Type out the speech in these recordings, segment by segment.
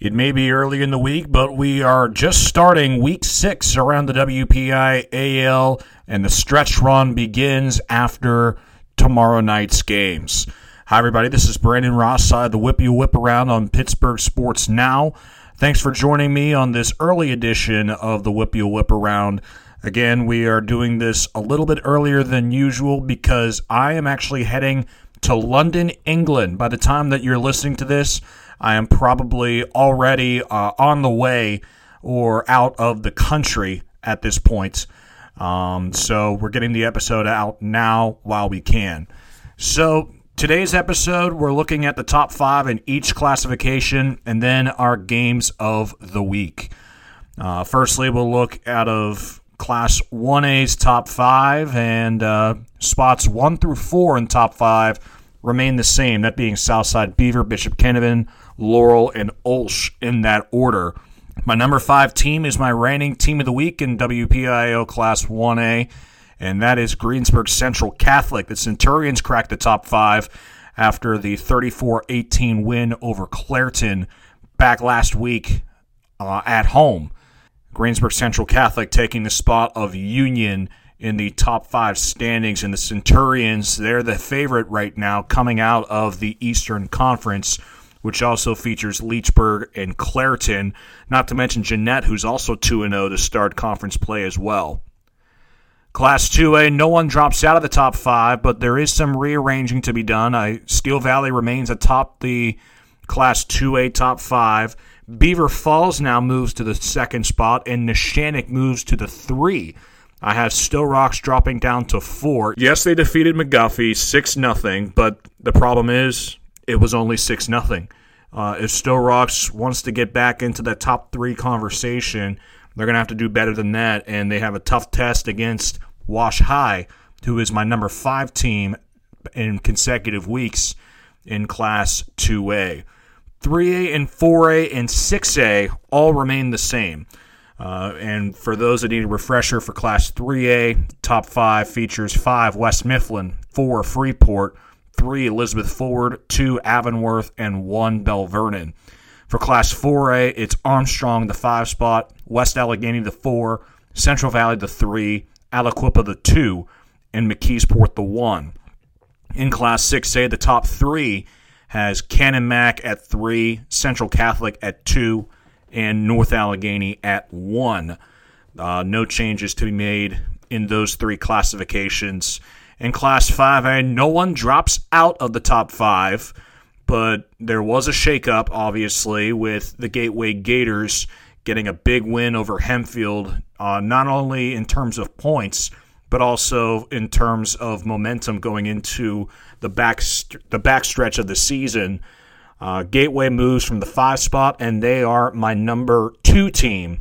It may be early in the week, but we are just starting week six around the WPIAL, and the stretch run begins after tomorrow night's games. Hi, everybody. This is Brandon Ross, side the Whip You Whip Around on Pittsburgh Sports Now. Thanks for joining me on this early edition of the Whip You Whip Around. Again, we are doing this a little bit earlier than usual because I am actually heading to London, England. By the time that you're listening to this, I am probably already uh, on the way or out of the country at this point. Um, so we're getting the episode out now while we can. So today's episode, we're looking at the top five in each classification and then our games of the week. Uh, firstly, we'll look out of Class 1A's top five and uh, spots one through four in top five remain the same, that being Southside Beaver, Bishop Canevin, Laurel, and Olsh in that order. My number five team is my reigning team of the week in WPIAL Class 1A, and that is Greensburg Central Catholic. The Centurions cracked the top five after the 34 18 win over Clairton back last week uh, at home. Greensburg Central Catholic taking the spot of Union in the top five standings. And the Centurions, they're the favorite right now coming out of the Eastern Conference, which also features Leechburg and Clairton, not to mention Jeannette, who's also 2 0 to start conference play as well. Class 2A, no one drops out of the top five, but there is some rearranging to be done. I, Steel Valley remains atop the Class 2A top five. Beaver Falls now moves to the second spot, and Neshannock moves to the three. I have Sto-Rox dropping down to four. Yes, they defeated McGuffey six nothing, but the problem is it was only six nothing. Uh, if Sto-Rox wants to get back into that top three conversation, they're going to have to do better than that, and they have a tough test against Wash High, who is my number five team in consecutive weeks in Class 2A. 3A and 4A and 6A all remain the same. Uh, and for those that need a refresher for Class 3A, top five features five West Mifflin, four Freeport, three Elizabeth Forward, two Avonworth, and one Belle Vernon. For Class 4A, it's Armstrong, the five spot, West Allegheny, the four, Central Valley, the three, Aliquippa, the two, and McKeesport, the one. In Class 6A, the top three has Canon Mac at three, Central Catholic at two, and North Allegheny at one. Uh, no changes to be made in those three classifications. In Class 5A, no one drops out of the top five, but there was a shakeup, obviously, with the Gateway Gators getting a big win over Hempfield, uh, not only in terms of points, but also in terms of momentum going into the back the backstretch of the season. Uh, Gateway moves from the five spot, and they are my number two team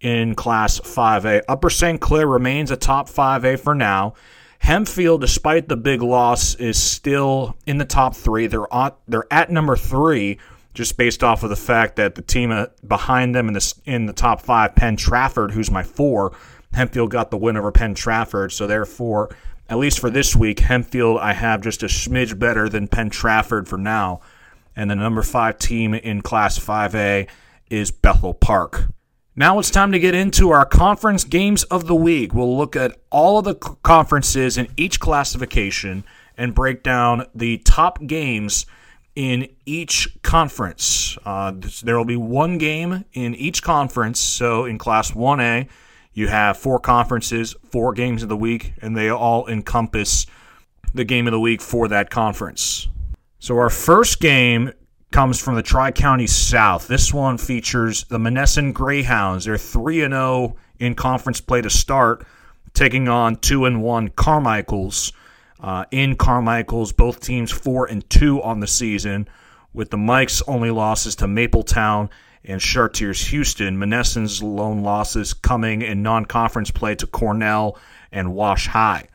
in Class 5A. Upper St. Clair remains a top 5A for now. Hempfield, despite the big loss, is still in the top three. They're at, they're at number three, just based off of the fact that the team uh, behind them in the in the top five, Penn Trafford, who's my four, Hempfield got the win over Penn Trafford. So therefore, at least for this week, Hempfield I have just a smidge better than Penn Trafford for now and the number five team in Class 5A is Bethel Park. Now it's time to get into our conference games of the week. We'll look at all of the conferences in each classification and break down the top games in each conference. Uh, there will be one game in each conference. So in Class 1A, you have four conferences, four games of the week, and they all encompass the game of the week for that conference. So our first game comes from the Tri County South. This one features the Monessen Greyhounds. They're 3 0 in conference play to start, taking on 2 and 1 Carmichaels. Uh, in Carmichaels, both teams 4 and 2 on the season, with the Mikes' only losses to Mapletown and Chartiers Houston. Monessen's lone losses coming in non conference play to Cornell and Wash High.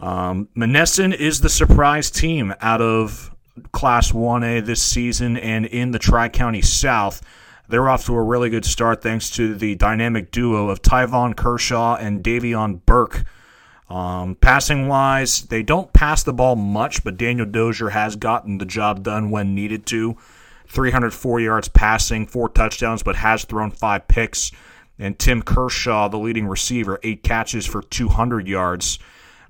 Um, Monessen is the surprise team out of Class 1A this season and in the Tri County South. They're off to a really good start thanks to the dynamic duo of Tyvon Kershaw and Davion Burke. Um, passing wise, they don't pass the ball much, but Daniel Dozier has gotten the job done when needed to. 304 yards passing, four touchdowns, but has thrown five picks. And Tim Kershaw, the leading receiver, eight catches for 200 yards.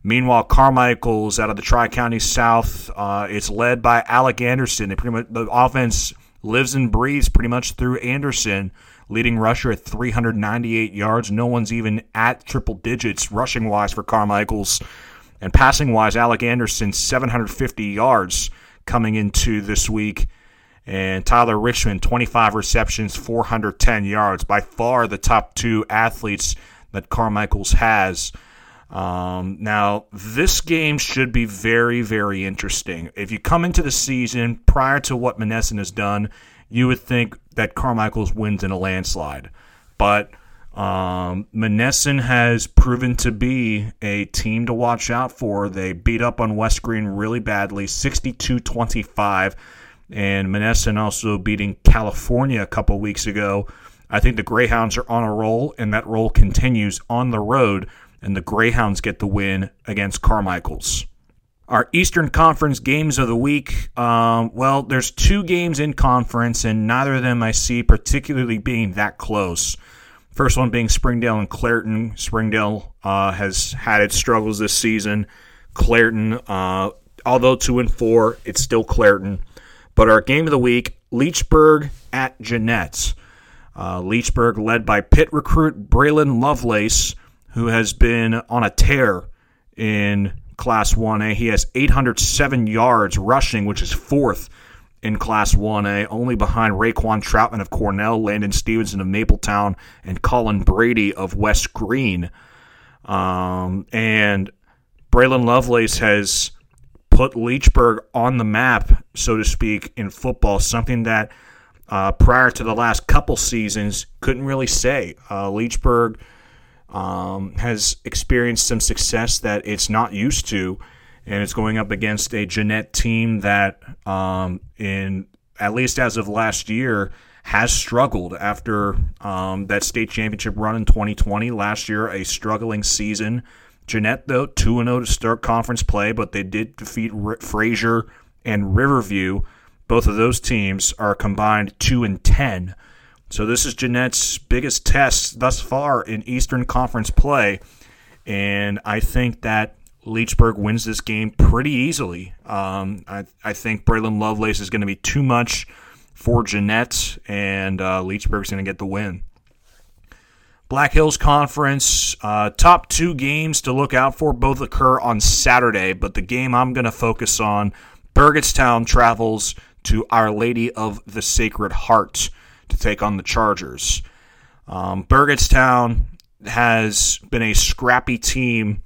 Meanwhile, Carmichael's out of the Tri County South. Uh, it's led by Alec Anderson. They pretty much the offense lives and breathes pretty much through Anderson, leading rusher at 398 yards. No one's even at triple digits rushing wise for Carmichael's, and passing wise, Alec Anderson 750 yards coming into this week. And Tyler Richmond, 25 receptions, 410 yards. By far the top two athletes that Carmichael's has. Um, now, this game should be very, very interesting. If you come into the season prior to what Monessen has done, you would think that Carmichael's wins in a landslide. But um, has proven to be a team to watch out for. They beat up on West Greene really badly, 62 25. And Monessen also beating California a couple weeks ago. I think the Greyhounds are on a roll, and that roll continues on the road and the Greyhounds get the win against Carmichael's. Our Eastern Conference games of the week. Um, well, there's two games in conference, and neither of them I see particularly being that close. First one being Springdale and Clairton. Springdale uh, has had its struggles this season. Clairton, uh, although two and four, it's still Clairton. But our game of the week: Leechburg at Jeannette. Uh, Leechburg, led by Pitt recruit Braylon Lovelace, who has been on a tear in Class 1A. He has 807 yards rushing, which is fourth in Class 1A, only behind Raquan Troutman of Cornell, Landon Stevenson of Mapletown, and Colin Brady of West Greene. Um, and Braylon Lovelace has put Leechburg on the map, so to speak, in football, something that uh, prior to the last couple seasons couldn't really say. Uh, Leechburg um, has experienced some success that it's not used to, and it's going up against a Jeannette team that, um, in at least as of last year, has struggled after um, that state championship run in 2020. Last year, a struggling season. Jeannette, though, 2 0 to start conference play, but they did defeat R- Frazier and Riverview. Both of those teams are combined 2 and 10. So this is Jeannette's biggest test thus far in Eastern Conference play, and I think that Leechburg wins this game pretty easily. Um, I, I think Braylon Lovelace is going to be too much for Jeannette, and uh, Leechburg's going to get the win. Black Hills Conference, uh, top two games to look out for. Both occur on Saturday, but the game I'm going to focus on, Burgettstown travels to Our Lady of the Sacred Heart to take on the Chargers. Um, Burgettstown has been a scrappy team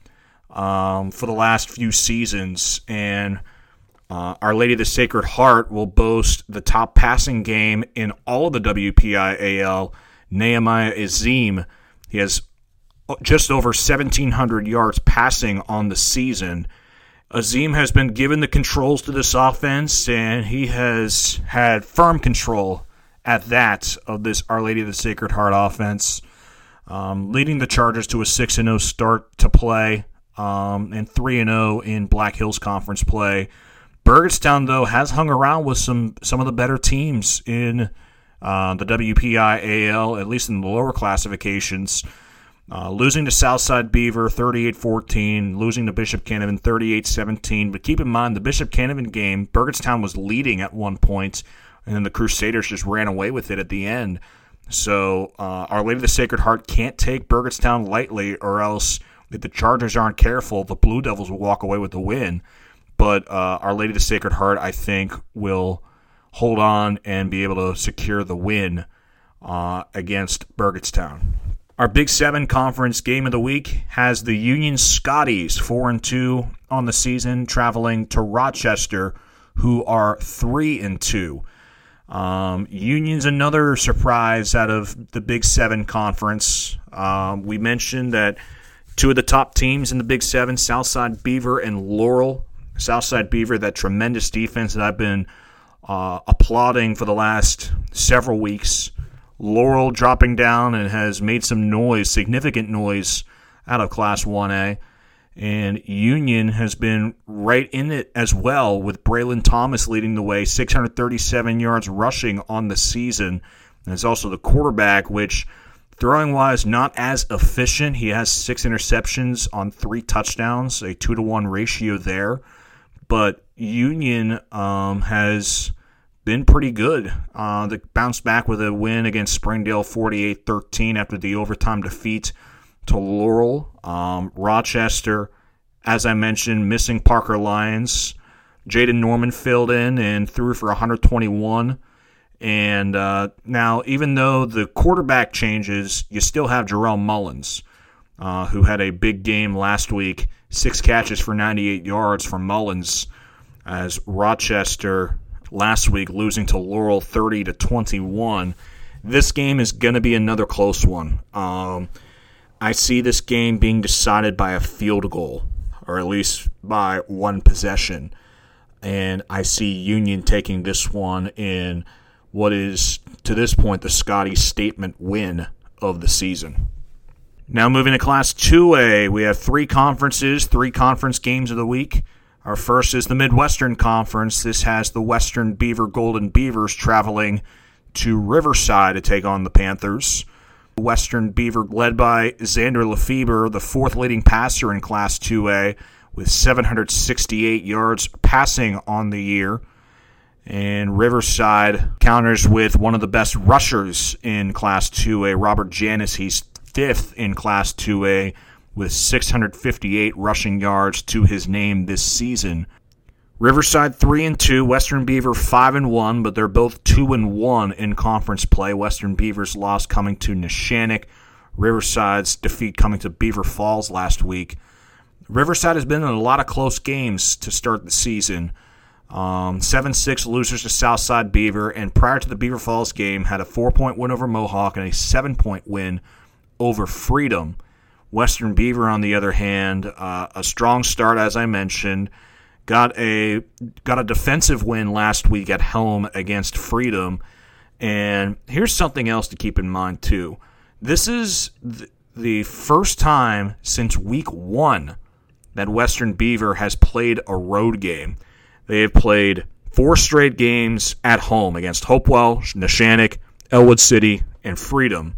um, for the last few seasons, and uh, Our Lady of the Sacred Heart will boast the top passing game in all of the WPIAL. Nehemiah Azim, he has just over 1,700 yards passing on the season. Azim has been given the controls to this offense, and he has had firm control at that of this Our Lady of the Sacred Heart offense, um, leading the Chargers to a 6 0 start to play um, and 3 0 in Black Hills Conference play. Burgettstown, though, has hung around with some, some of the better teams in uh, the WPIAL, at least in the lower classifications. Uh, losing to Southside Beaver 38 14, losing to Bishop Canevin 38 17. But keep in mind, the Bishop Canevin game, Burgettstown was leading at one point and then the Crusaders just ran away with it at the end. So uh, Our Lady of the Sacred Heart can't take Burgettstown lightly, or else if the Chargers aren't careful, the Blue Devils will walk away with the win. But uh, Our Lady of the Sacred Heart, I think, will hold on and be able to secure the win uh, against Burgettstown. Our Big Seven conference game of the week has the Union Scotties four and two on the season, traveling to Rochester, who are three and two. Um, Union's another surprise out of the Big Seven conference. Um, we mentioned that two of the top teams in the Big Seven, Southside Beaver and Laurel. Southside Beaver, that tremendous defense that I've been uh, applauding for the last several weeks. Laurel dropping down and has made some noise, significant noise, out of Class 1A. And Union has been right in it as well, with Braylon Thomas leading the way, 637 yards rushing on the season. And it's also the quarterback, which throwing wise, not as efficient. He has six interceptions on three touchdowns, a two to one ratio there. But Union um, has been pretty good. Uh, they bounced back with a win against Springdale 48 13 after the overtime defeat to Laurel. Um, Rochester, as I mentioned, missing Parker Lyons. Jaden Norman filled in and threw for 121. And uh, now, even though the quarterback changes, you still have Jarrell Mullins, uh, who had a big game last week, six catches for 98 yards from Mullins, as Rochester last week losing to Laurel 30 to 21. This game is going to be another close one. Um, I see this game being decided by a field goal, or at least by one possession. And I see Union taking this one in what is, to this point, the Scotty statement win of the season. Now, moving to Class 2A, we have three conferences, three conference games of the week. Our first is the Midwestern Conference. This has the Western Beaver Golden Beavers traveling to Riverside to take on the Panthers. Western Beaver, led by Xander Lefebvre, the fourth leading passer in Class 2A, with 768 yards passing on the year. And Riverside counters with one of the best rushers in Class 2A, Robert Janis. He's fifth in Class 2A with 658 rushing yards to his name this season. Riverside 3 and 2, Western Beaver 5 and 1, but they're both 2 and 1 in conference play. Western Beaver's loss coming to Neshannock, Riverside's defeat coming to Beaver Falls last week. Riverside has been in a lot of close games to start the season. Um, 7 6 losers to Southside Beaver, and prior to the Beaver Falls game, had a 4 point win over Mohawk and a 7 point win over Freedom. Western Beaver, on the other hand, uh, a strong start, as I mentioned got a got a defensive win last week at home against Freedom. And here's something else to keep in mind too. This is the first time since week 1 that Western Beaver has played a road game. They have played four straight games at home against Hopewell, Neshannock, Ellwood City, and Freedom.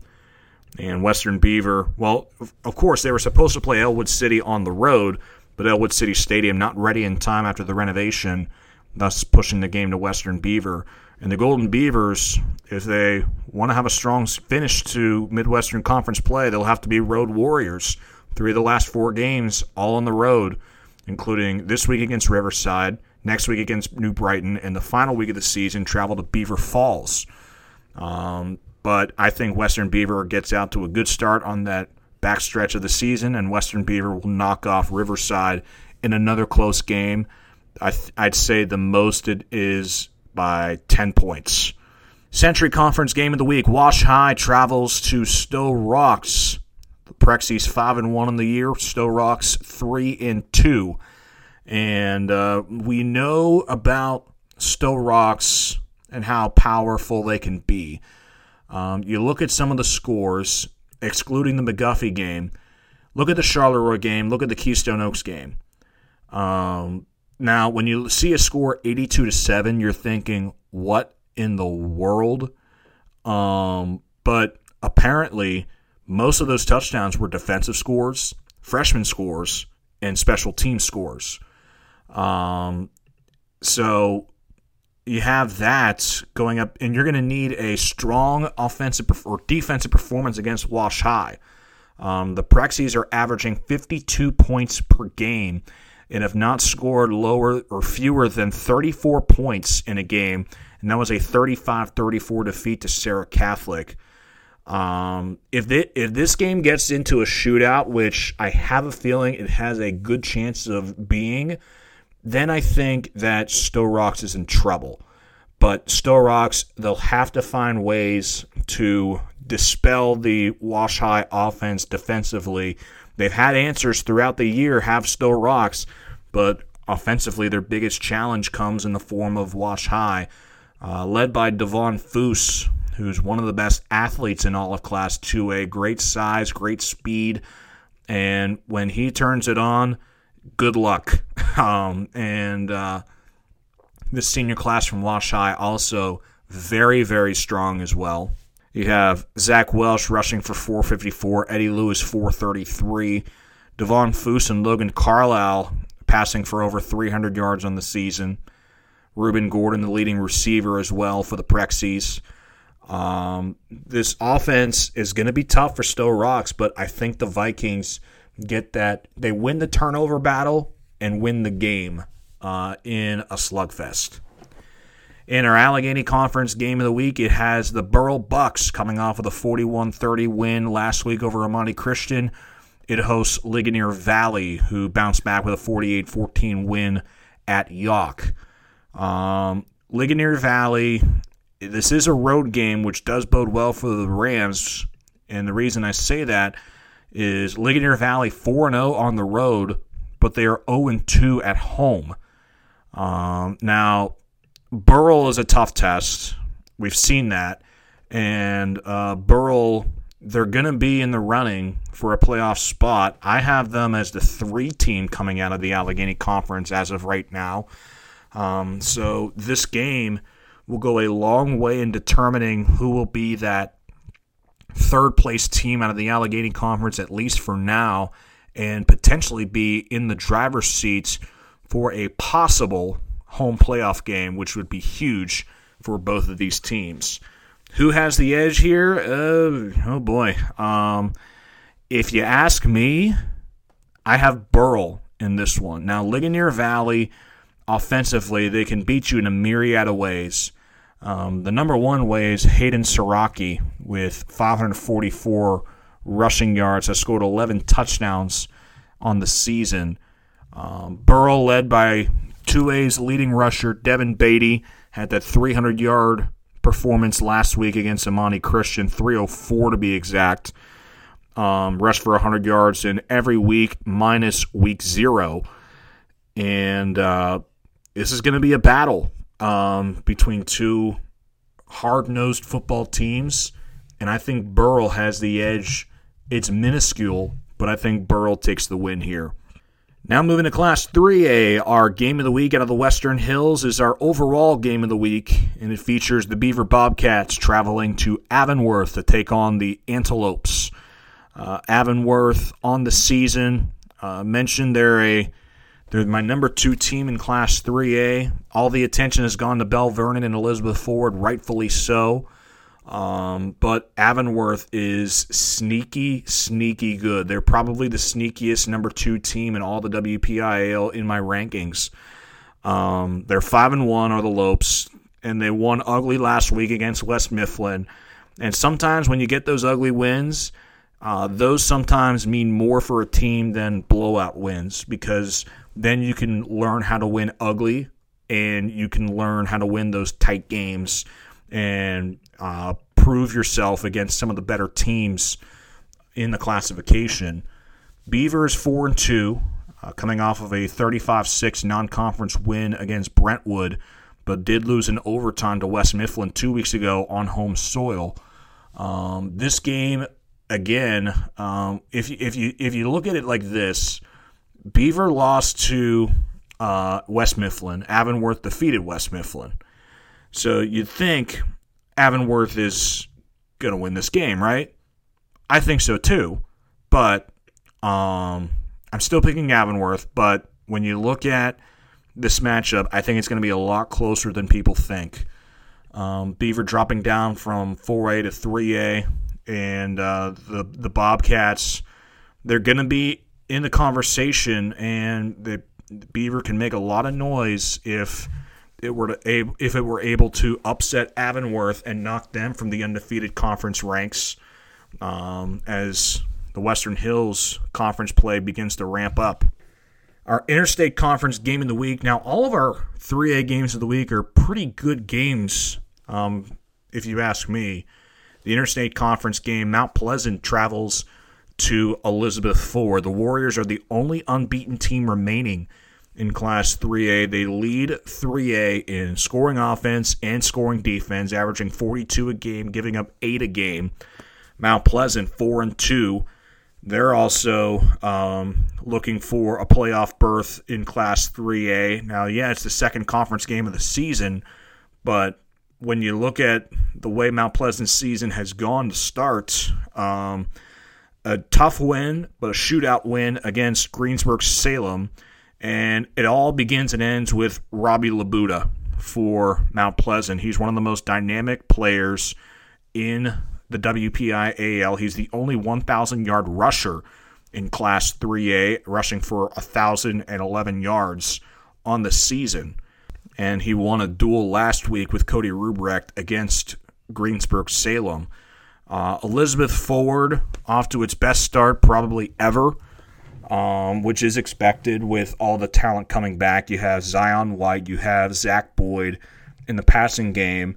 And Western Beaver, well, of course, they were supposed to play Ellwood City on the road, but Ellwood City Stadium not ready in time after the renovation, thus pushing the game to Western Beaver. And the Golden Beavers, if they want to have a strong finish to Midwestern Conference play, they'll have to be road warriors. Three of the last four games, all on the road, including this week against Riverside, next week against New Brighton, and the final week of the season, travel to Beaver Falls. Um, but I think Western Beaver gets out to a good start on that backstretch of the season, and Western Beaver will knock off Riverside in another close game. I would say the most it is by 10 points. Century Conference game of the week. Wash High travels to Sto-Rox. The Prexies 5 and 1 in the year, Sto-Rox 3 and 2. And uh, we know about Sto-Rox and how powerful they can be. Um, you look at some of the scores, excluding the McGuffey game, look at the Charleroi game, look at the Keystone Oaks game. Um, now, when you see a score 82 to 7, you're thinking, what in the world? Um, but apparently, most of those touchdowns were defensive scores, freshman scores, and special team scores. Um, so you have that going up, and you're going to need a strong offensive or defensive performance against Wash High. Um, the Prexies are averaging 52 points per game and have not scored lower or fewer than 34 points in a game, and that was a 35 34 defeat to Serra Catholic. Um, if, this, if this game gets into a shootout, which I have a feeling it has a good chance of being, then I think that Sto-Rox is in trouble. But Sto-Rox, they'll have to find ways to dispel the Wash High offense defensively. They've had answers throughout the year, have Sto-Rox, but offensively, their biggest challenge comes in the form of Wash High, uh, led by Devon Foose, who's one of the best athletes in all of Class 2A. Great size, great speed, And when he turns it on, good luck. Um, and uh, the senior class from Wash High also very, very strong as well. You have Zach Welsh rushing for 454, Eddie Lewis 433, Devon Foose and Logan Carlisle passing for over 300 yards on the season. Ruben Gordon, the leading receiver as well for the Prexies. Um, this offense is going to be tough for Sto-Rox, but I think the Vikings get that. They win the turnover battle and win the game uh, in a slugfest. In our Allegheny Conference game of the week, it has the Burrell Bucks coming off of a 41 30 win last week over Imani Christian. It hosts Ligonier Valley, who bounced back with a 48 14 win at Yough. Um, Ligonier Valley, this is a road game, which does bode well for the Rams. And the reason I say that is Ligonier Valley 4 0 on the road, but they are 0 2 at home. Um, now, Burrell is a tough test. We've seen that. And uh, Burrell, they're going to be in the running for a playoff spot. I have them as the three team coming out of the Allegheny Conference as of right now. Um, so this game will go a long way in determining who will be that third place team out of the Allegheny Conference, at least for now, and potentially be in the driver's seats for a possible home playoff game, which would be huge for both of these teams. Who has the edge here? Uh, oh boy. Um, if you ask me, I have Burl in this one. Now, Ligonier Valley, offensively, they can beat you in a myriad of ways. Um, the number one way is Hayden Siraki with 544 rushing yards, has scored 11 touchdowns on the season. Um, Burrell led by 2A's leading rusher, Devin Beatty, had that 300 yard performance last week against Imani Christian, 304 to be exact. Um, rushed for 100 yards in every week, minus week zero. And uh, this is going to be a battle um, between two hard nosed football teams. And I think Burrell has the edge. It's minuscule, but I think Burrell takes the win here. Now moving to Class 3A, our game of the week out of the Western Hills is our overall game of the week, and it features the Beaver Bobcats traveling to Avonworth to take on the Antelopes. Uh, Avonworth on the season uh, mentioned they're a they're my number two team in Class 3A. All the attention has gone to Belle Vernon and Elizabeth Forward, rightfully so. Um, but Avonworth is sneaky, sneaky good. They're probably the sneakiest number two team in all the WPIAL in my rankings. Um, they're five and one are the Lopes, and they won ugly last week against West Mifflin. And sometimes when you get those ugly wins, uh, those sometimes mean more for a team than blowout wins because then you can learn how to win ugly and you can learn how to win those tight games and uh, prove yourself against some of the better teams in the classification. Beavers four and two, uh, coming off of a 35-6 non-conference win against Brentwood, but did lose in overtime to West Mifflin two weeks ago on home soil. Um, this game, again, um, if you, if you if you look at it like this, Beaver lost to uh, West Mifflin. Avonworth defeated West Mifflin. So you'd think Avonworth is going to win this game, right? I think so too. But um, I'm still picking Avonworth. But when you look at this matchup, I think it's going to be a lot closer than people think. Um, Beaver dropping down from 4A to 3A, and uh, the the Bobcats, they're going to be in the conversation, and the Beaver can make a lot of noise if it were to if it were able to upset Avonworth and knock them from the undefeated conference ranks um, as the Western Hills conference play begins to ramp up. Our interstate conference game of the week. Now, all of our 3A games of the week are pretty good games, um, if you ask me. The interstate conference game, Mount Pleasant travels to Elizabeth Forward. The Warriors are the only unbeaten team remaining in Class 3A. They lead 3A in scoring offense and scoring defense, averaging 42 a game, giving up 8 a game. Mount Pleasant 4 and 2. They're also um, looking for a playoff berth in Class 3A. Now, yeah, it's the second conference game of the season, but when you look at the way Mount Pleasant's season has gone to start, um, a tough win, but a shootout win against Greensburg Salem. And it all begins and ends with Robbie Labuda for Mount Pleasant. He's one of the most dynamic players in the WPIAL. He's the only 1,000 yard rusher in Class 3A, rushing for 1,011 yards on the season. And he won a duel last week with Cody Rubrecht against Greensburg Salem. Uh, Elizabeth Forward off to its best start probably ever, um, which is expected with all the talent coming back. You have Zion White, you have Zach Boyd in the passing game,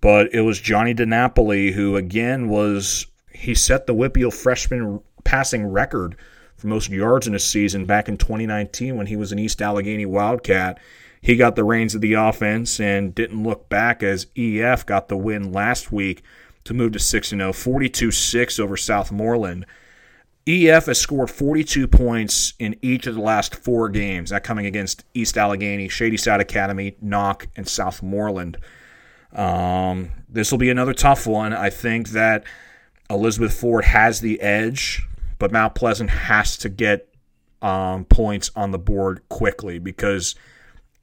but it was Johnny DiNapoli who again was he set the WPIAL freshman passing record for most yards in a season back in 2019 when he was an East Allegheny Wildcat. He got the reins of the offense and didn't look back as EF got the win last week to move to 6 0, 42 6 over Southmoreland. EF has scored 42 points in each of the last four games, that coming against East Allegheny, Shadyside Academy, Knoch, and Southmoreland. Um, this will be another tough one. I think that Elizabeth Forward has the edge, but Mount Pleasant has to get um, points on the board quickly because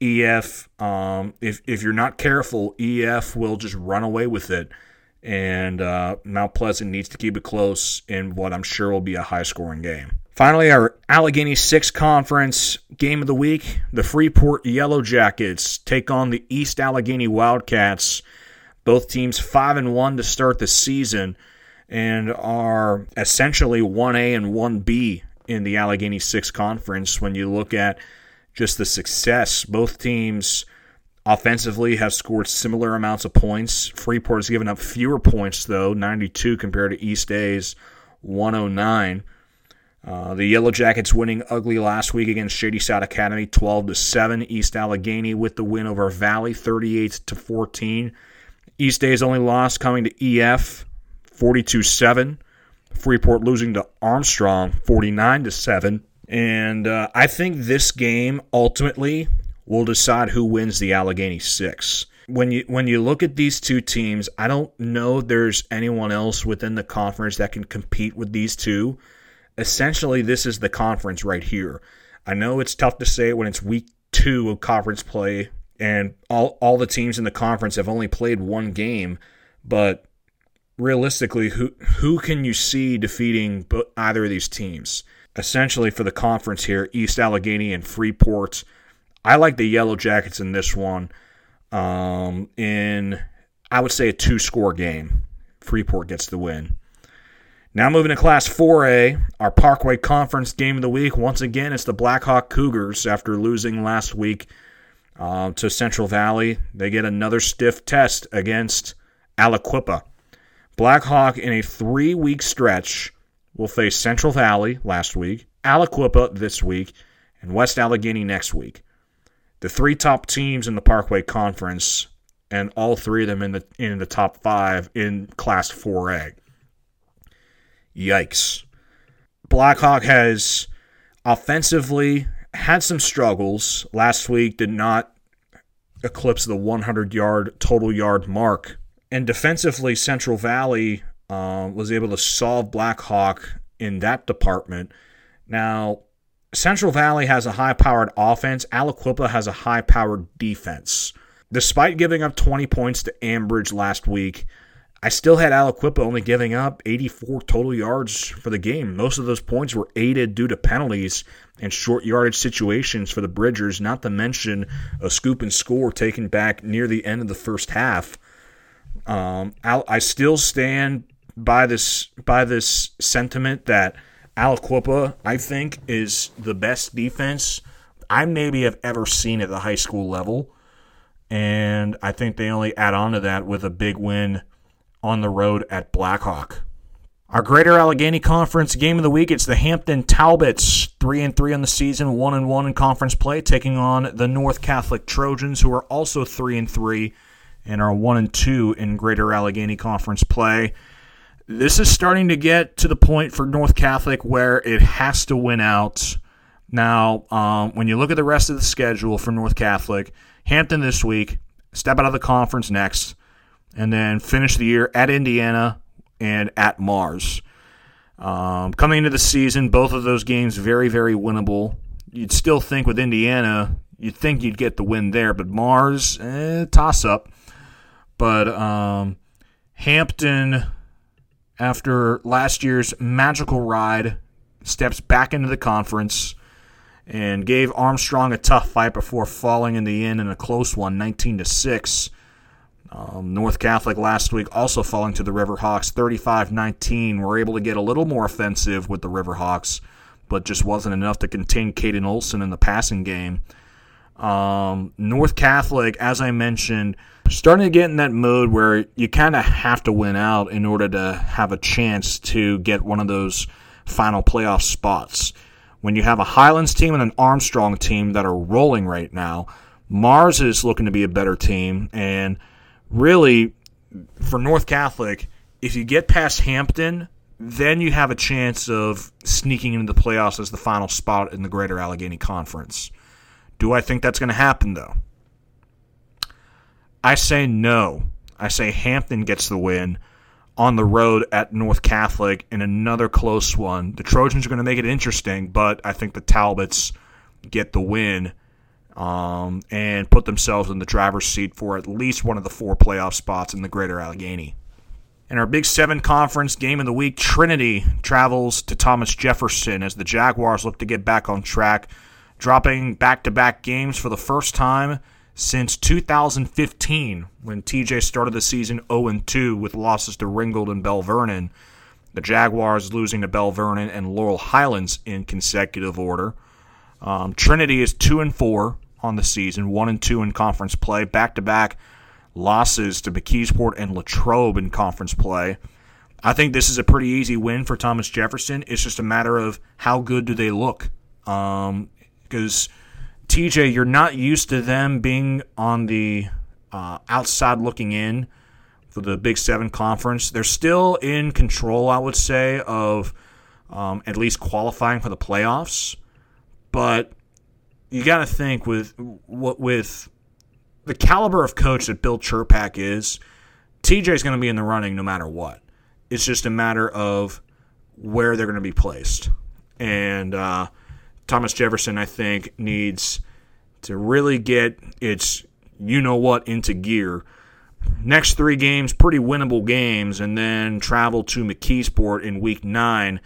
EF, um, if, if you're not careful, EF will just run away with it and uh, Mount Pleasant needs to keep it close in what I'm sure will be a high scoring game. Finally, our Allegheny 6 Conference game of the week the Freeport Yellow Jackets take on the East Allegheny Wildcats. Both teams 5 and 1 to start the season and are essentially 1A and 1B in the Allegheny 6 Conference when you look at just the success. Both teams offensively have scored similar amounts of points. Freeport has given up fewer points, though, 92 compared to East A's 109. Uh, the Yellow Jackets winning ugly last week against Shadyside Academy, 12 to 7. East Allegheny with the win over Valley, 38 to 14. East A's only loss coming to EF, 42 7. Freeport losing to Armstrong, 49 to 7. And uh, I think this game ultimately will decide who wins the Allegheny Six. When you when you look at these two teams, I don't know there's anyone else within the conference that can compete with these two. Essentially, this is the conference right here. I know it's tough to say when it's week two of conference play and all, all the teams in the conference have only played one game, but realistically, who who can you see defeating either of these teams? Essentially, for the conference here, East Allegheny and Freeport I like the Yellow Jackets in this one. Um, in I would say a two score game. Freeport gets the win. Now moving to Class 4A, our Parkway Conference game of the week. Once again, it's the Blackhawk Cougars after losing last week uh, to Central Valley. They get another stiff test against Aliquippa. Blackhawk in a three week stretch will face Central Valley last week, Aliquippa this week, and West Allegheny next week the three top teams in the Parkway Conference, and all three of them in the in the top five in Class 4A. Yikes! Blackhawk has offensively had some struggles. Last week did not eclipse the 100 yard total yard mark, and defensively, Central Valley uh, was able to solve Blackhawk in that department. Now, Central Valley has a high powered offense. Aliquippa has a high powered defense. Despite giving up 20 points to Ambridge last week, I still had Aliquippa only giving up 84 total yards for the game. Most of those points were aided due to penalties and short yardage situations for the Bridgers, not to mention a scoop and score taken back near the end of the first half. Um, I still stand by this by this sentiment that Aliquippa, I think, is the best defense I maybe have ever seen at the high school level. And I think they only add on to that with a big win on the road at Blackhawk. Our Greater Allegheny Conference game of the week, it's the Hampton Talbots, 3 and 3 on the season, 1 and 1 in conference play, taking on the North Catholic Trojans who are also 3 and 3 and are 1 and 2 in Greater Allegheny Conference play. This is starting to get to the point for North Catholic where it has to win out. Now, um, when you look at the rest of the schedule for North Catholic, Hampton this week, step out of the conference next, and then finish the year at Indiana and at Mars. Um, coming into the season, both of those games very, very winnable. You'd still think with Indiana, you'd think you'd get the win there, but Mars, eh, toss up. But um, Hampton, after last year's magical ride, steps back into the conference and gave Armstrong a tough fight before falling in the end in a close one, 19 to six. Um, North Catholic last week also falling to the Riverhawks 35 19. Were able to get a little more offensive with the Riverhawks, but just wasn't enough to contain Caden Olson in the passing game. Um, North Catholic, as I mentioned, starting to get in that mode where you kind of have to win out in order to have a chance to get one of those final playoff spots. When you have a Highlands team and an Armstrong team that are rolling right now, Mars is looking to be a better team, and really, for North Catholic, if you get past Hampton, then you have a chance of sneaking into the playoffs as the final spot in the Greater Allegheny Conference. Do I think that's going to happen, though? I say no. I say Hampton gets the win on the road at North Catholic in another close one. The Trojans are going to make it interesting, but I think the Talbots get the win um, and put themselves in the driver's seat for at least one of the four playoff spots in the Greater Allegheny. In our Big Seven Conference game of the week, Trinity travels to Thomas Jefferson as the Jaguars look to get back on track, dropping back to back games for the first time since 2015 when TJ started the season 0 2 with losses to Ringgold and Belle Vernon. The Jaguars losing to Belle Vernon and Laurel Highlands in consecutive order. Um, Trinity is 2 and 4 on the season, one and two in conference play, back to back losses to McKeesport and Latrobe in conference play. I think this is a pretty easy win for Thomas Jefferson. It's just a matter of how good do they look. Because TJ, you're not used to them being on the uh, outside looking in for the Big Seven conference. They're still in control, I would say, of um, at least qualifying for the playoffs. But you got to think with what with the caliber of coach that Bill Cherpak is, TJ is going to be in the running no matter what. It's just a matter of where they're going to be placed. And uh, Thomas Jefferson, I think, needs to really get its you know what into gear. Next three games, pretty winnable games, and then travel to McKeesport in week nine.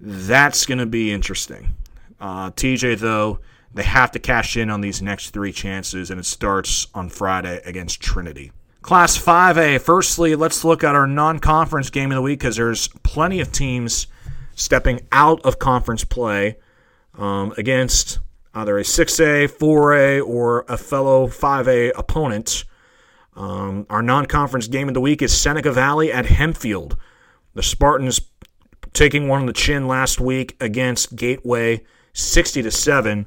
That's going to be interesting. Uh, TJ, though, they have to cash in on these next three chances, and it starts on Friday against Trinity. Class 5A, firstly, let's look at our non conference game of the week because there's plenty of teams stepping out of conference play um, against either a 6A, 4A, or a fellow 5A opponent. Um, our non conference game of the week is Seneca Valley at Hempfield. The Spartans taking one on the chin last week against Gateway 60 to 7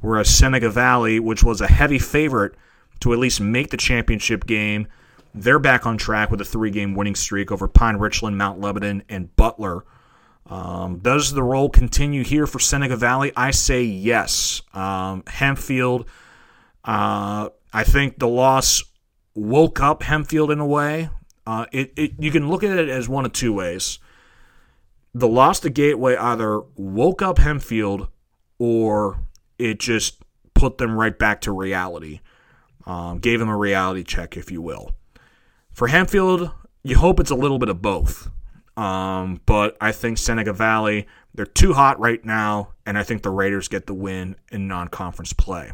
whereas Seneca Valley, which was a heavy favorite to at least make the championship game, they're back on track with a three game winning streak over Pine Richland, Mount Lebanon, and Butler. Um, does the role continue here for Seneca Valley? I say yes. Um, Hempfield, uh, I think the loss woke up Hempfield in a way. Uh, it, it, you can look at it as one of two ways. The loss to Gateway either woke up Hempfield or it just put them right back to reality. Um, gave them a reality check, if you will. For Hempfield, you hope it's a little bit of both. Um, but I think Seneca Valley, they're too hot right now, and I think the Raiders get the win in non conference play.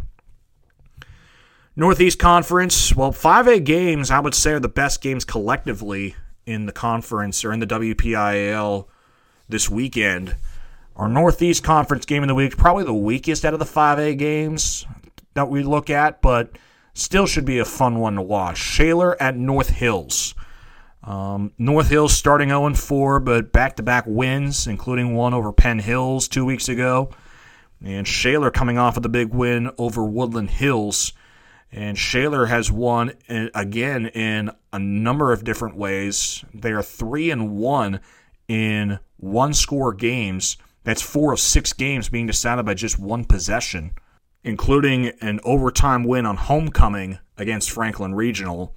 Northeast Conference, well, 5A games, I would say, are the best games collectively in the conference or in the WPIAL this weekend. Our Northeast Conference game of the week, probably the weakest out of the 5A games that we look at, but still should be a fun one to watch. Shaler at North Hills. Um, North Hills starting 0 4, but back to back wins, including one over Penn Hills two weeks ago. And Shaler coming off of the big win over Woodland Hills. And Shaler has won again in a number of different ways. They are three and one in one score games. That's four of six games being decided by just one possession, including an overtime win on homecoming against Franklin Regional.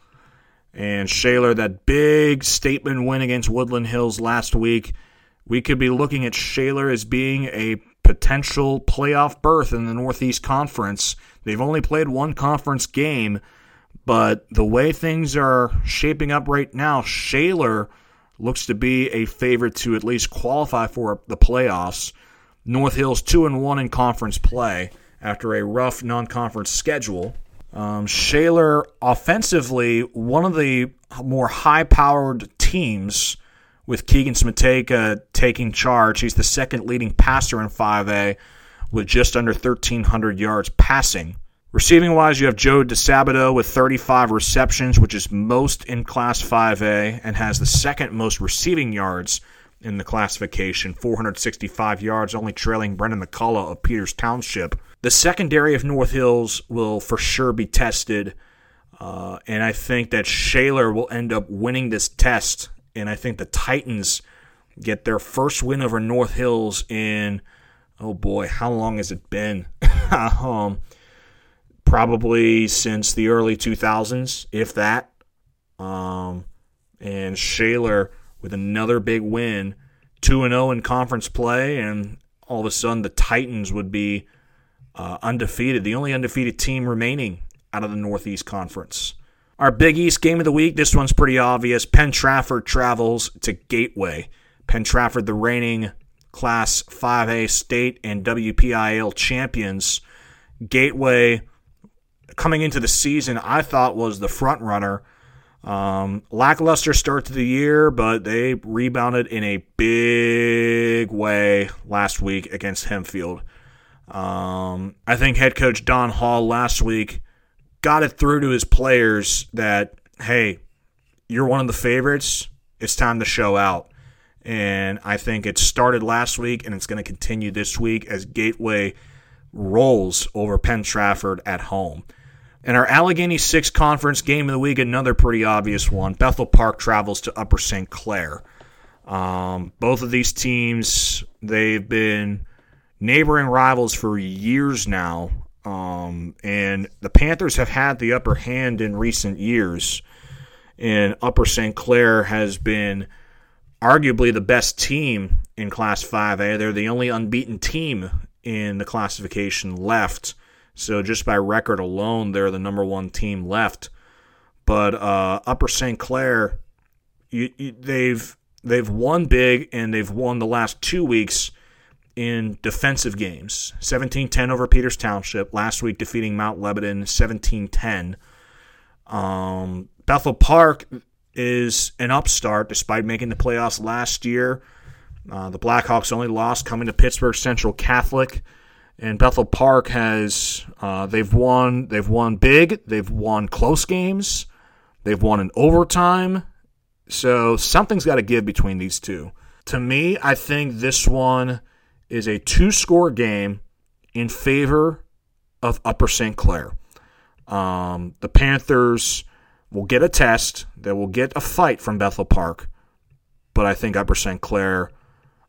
And Shaler, that big statement win against Woodland Hills last week, we could be looking at Shaler as being a potential playoff berth in the Northeast Conference. They've only played one conference game, but the way things are shaping up right now, Shaler looks to be a favorite to at least qualify for the playoffs. North Hills 2 and 1 in conference play after a rough non-conference schedule. Um, Shaler offensively, one of the more high-powered teams with Keegan Smateka taking charge. He's the second leading passer in 5A with just under 1,300 yards passing. Receiving wise, you have Joe DeSabato with 35 receptions, which is most in Class 5A, and has the second most receiving yards in the classification 465 yards, only trailing Brendan McCullough of Peters Township. The secondary of North Hills will for sure be tested, uh, and I think that Shaler will end up winning this test and I think the Titans get their first win over North Hills in oh boy, how long has it been? um, probably since the early 2000s, if that. Um, and Shaler with another big win, 2 0 in conference play, and all of a sudden the Titans would be uh, undefeated, the only undefeated team remaining out of the Northeast Conference. Our Big East game of the week, this one's pretty obvious. Penn Trafford travels to Gateway. Penn Trafford, the reigning Class 5A state and WPIAL champions. Gateway, coming into the season, I thought was the front runner. Um, lackluster start to the year, but they rebounded in a big way last week against Hempfield. Um, I think head coach Don Holl last week got it through to his players that, hey, you're one of the favorites. It's time to show out. And I think it started last week and it's going to continue this week as Gateway rolls over Penn Trafford at home. And our Allegheny 6 conference game of the week, another pretty obvious one. Bethel Park travels to Upper St. Clair. Um, both of these teams, they've been neighboring rivals for years now. Um, and the Panthers have had the upper hand in recent years. And Upper St. Clair has been arguably the best team in Class 5A. They're the only unbeaten team in the classification left. So just by record alone, they're the number one team left. But uh, Upper St. Clair, you, you, they've they've won big and they've won the last two weeks in defensive games 17 10 over Peters Township, last week defeating Mount Lebanon 17 10. Um, Bethel Park is an upstart despite making the playoffs last year. Uh, the Blackhawks only lost coming to Pittsburgh Central Catholic, and Bethel Park has uh, they've won they've won big, they've won close games, they've won in overtime. So something's got to give between these two. To me, I think this one is a two score game in favor of Upper St. Clair. Um, the Panthers will get a test, they will get a fight from Bethel Park, but I think Upper St. Clair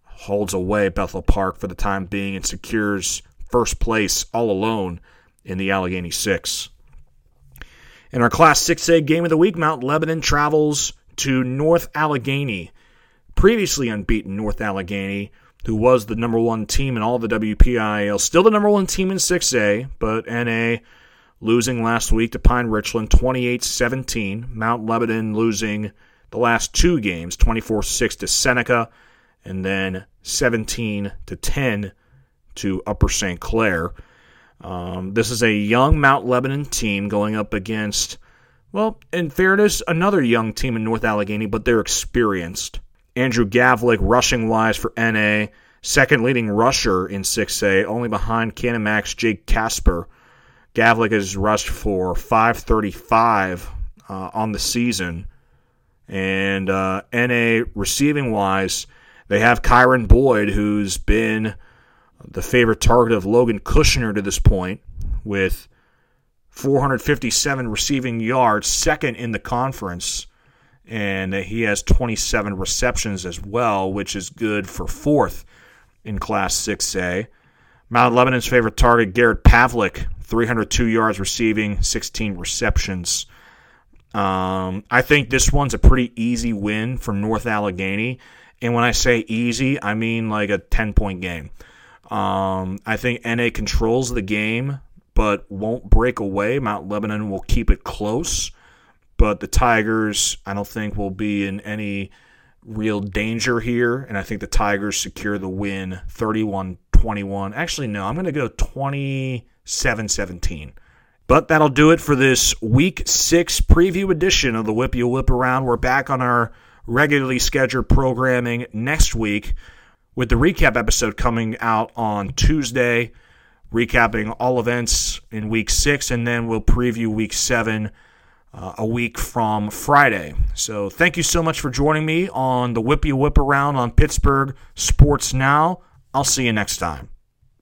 holds away Bethel Park for the time being and secures first place all alone in the Allegheny Six. In our Class 6A game of the week, Mount Lebanon travels to North Allegheny. Previously unbeaten North Allegheny who was the number one team in all the WPIAL. Still the number one team in 6A, but NA losing last week to Pine Richland 28 17. Mount Lebanon losing the last two games 24 6 to Seneca, and then 17 to 10 to Upper St. Clair. Um, this is a young Mount Lebanon team going up against, well, in fairness, another young team in North Allegheny, but they're experienced. Andrew Gavlik, rushing wise for NA, second leading rusher in 6A, only behind Canon-Mac's Jake Casper. Gavlik has rushed for 535 uh, on the season. And uh, NA receiving wise, they have Kyron Boyd, who's been the favorite target of Logan Kushner to this point, with 457 receiving yards, second in the conference. And he has 27 receptions as well, which is good for fourth in Class 6A. Mount Lebanon's favorite target, Garrett Pavlik, 302 yards receiving, 16 receptions. Um, I think this one's a pretty easy win for North Allegheny. And when I say easy, I mean like a 10 point game. Um, I think NA controls the game, but won't break away. Mount Lebanon will keep it close. But the Tigers, I don't think, will be in any real danger here. And I think the Tigers secure the win 31 21. Actually, no, I'm going to go 27 17. But that'll do it for this week six preview edition of the WPIAL Whip Around. We're back on our regularly scheduled programming next week with the recap episode coming out on Tuesday, recapping all events in week six, and then we'll preview week seven uh, a week from Friday. So thank you so much for joining me on the WPIAL Whip Around on Pittsburgh Sports Now. I'll see you next time.